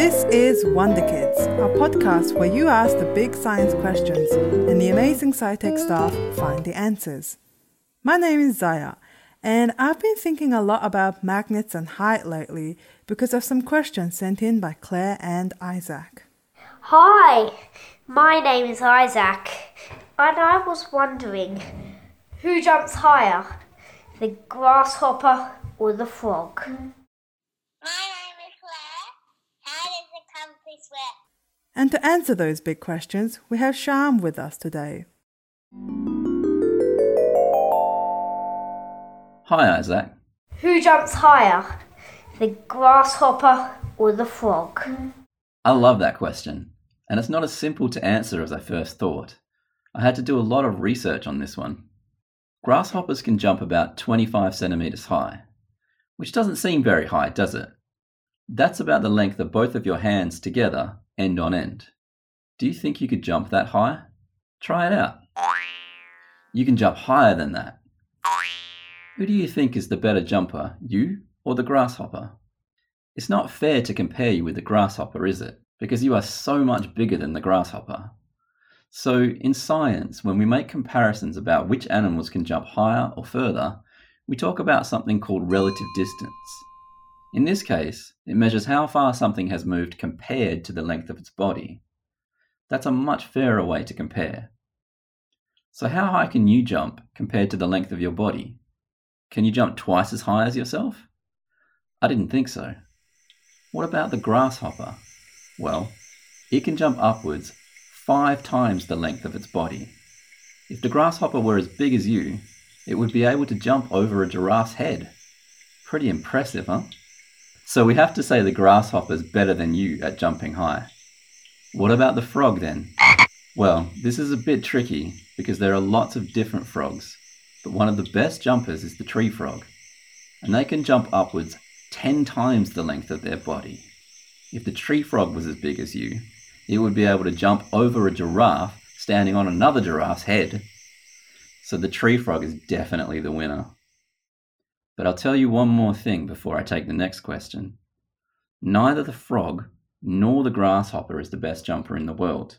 This is Wonder Kids, a podcast where you ask the big science questions and the amazing SciTech staff find the answers. My name is Zaya, and I've been thinking a lot about magnets and height lately because of some questions sent in by Claire and Isaac. Hi, my name is Isaac, and I was wondering who jumps higher, the grasshopper or the frog? My name is Claire. How does the compass work? And to answer those big questions, we have Shyam with us today. Hi, Isaac. Who jumps higher, the grasshopper or the frog? I love that question, and it's not as simple to answer as I first thought. I had to do a lot of research on this one. Grasshoppers can jump about 25 centimeters high, which doesn't seem very high, does it? That's about the length of both of your hands together, end on end. Do you think you could jump that high? Try it out. You can jump higher than that. Who do you think is the better jumper, you or the grasshopper? It's not fair to compare you with the grasshopper, is it? Because you are so much bigger than the grasshopper. So, in science, when we make comparisons about which animals can jump higher or further, we talk about something called relative distance. In this case, it measures how far something has moved compared to the length of its body. That's a much fairer way to compare. So, how high can you jump compared to the length of your body? Can you jump twice as high as yourself? I didn't think so. What about the grasshopper? Well, it can jump upwards five times the length of its body. If the grasshopper were as big as you, it would be able to jump over a giraffe's head. Pretty impressive, huh? So we have to say the grasshopper's better than you at jumping high. What about the frog then? Well, this is a bit tricky because there are lots of different frogs, but one of the best jumpers is the tree frog, and they can jump upwards 10 times the length of their body. If the tree frog was as big as you, it would be able to jump over a giraffe standing on another giraffe's head. So the tree frog is definitely the winner. But I'll tell you one more thing before I take the next question. Neither the frog nor the grasshopper is the best jumper in the world.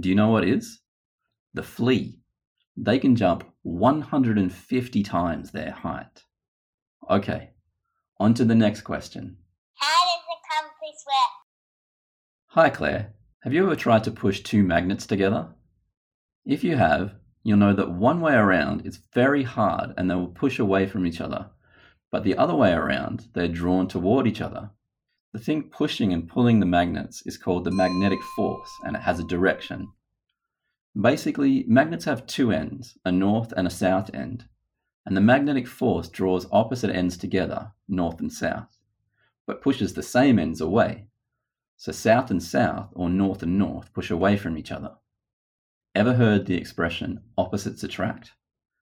Do you know what is? The flea. They can jump 150 times their height. Okay, on to the next question. How does the compass work? Hi, Claire. Have you ever tried to push two magnets together? If you have, you'll know that one way around is very hard and they will push away from each other, but the other way around, they're drawn toward each other. The thing pushing and pulling the magnets is called the magnetic force and it has a direction. Basically, magnets have two ends, a north and a south end, and the magnetic force draws opposite ends together, north and south, but pushes the same ends away. So south and south, or north and north, push away from each other. Ever heard the expression opposites attract?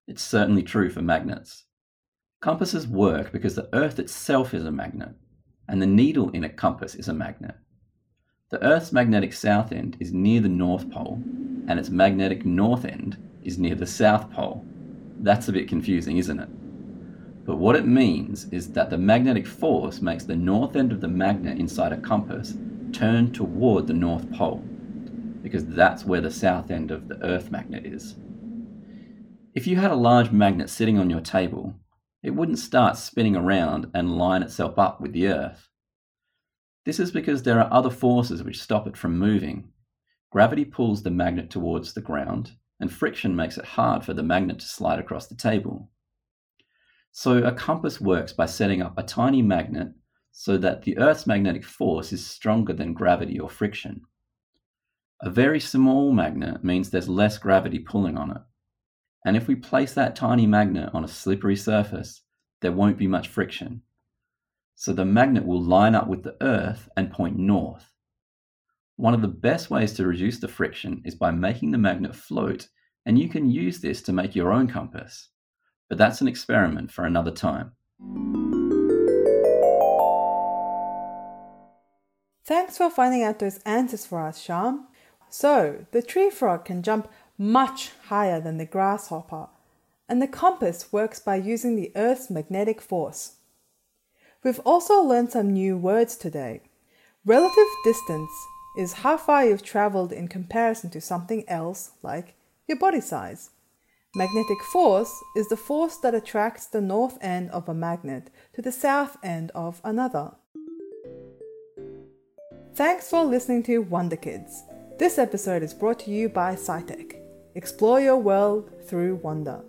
It's certainly true for magnets. Compasses work because the Earth itself is a magnet, and the needle in a compass is a magnet. The Earth's magnetic south end is near the North Pole, and its magnetic north end is near the South Pole. That's a bit confusing, isn't it? But what it means is that the magnetic force makes the north end of the magnet inside a compass turn toward the North Pole, because that's where the south end of the Earth magnet is. If you had a large magnet sitting on your table, it wouldn't start spinning around and line itself up with the Earth. This is because there are other forces which stop it from moving. Gravity pulls the magnet towards the ground, and friction makes it hard for the magnet to slide across the table. So, a compass works by setting up a tiny magnet so that the Earth's magnetic force is stronger than gravity or friction. A very small magnet means there's less gravity pulling on it. And if we place that tiny magnet on a slippery surface, there won't be much friction. So the magnet will line up with the Earth and point north. One of the best ways to reduce the friction is by making the magnet float, and you can use this to make your own compass. But that's an experiment for another time. Thanks for finding out those answers for us, Shyam. So, the tree frog can jump much higher than the grasshopper, and the compass works by using the Earth's magnetic force. We've also learned some new words today. Relative distance is how far you've traveled in comparison to something else, like your body size. Magnetic force is the force that attracts the north end of a magnet to the south end of another. Thanks for listening to Wonder Kids. This episode is brought to you by SciTech. Explore your world through wonder.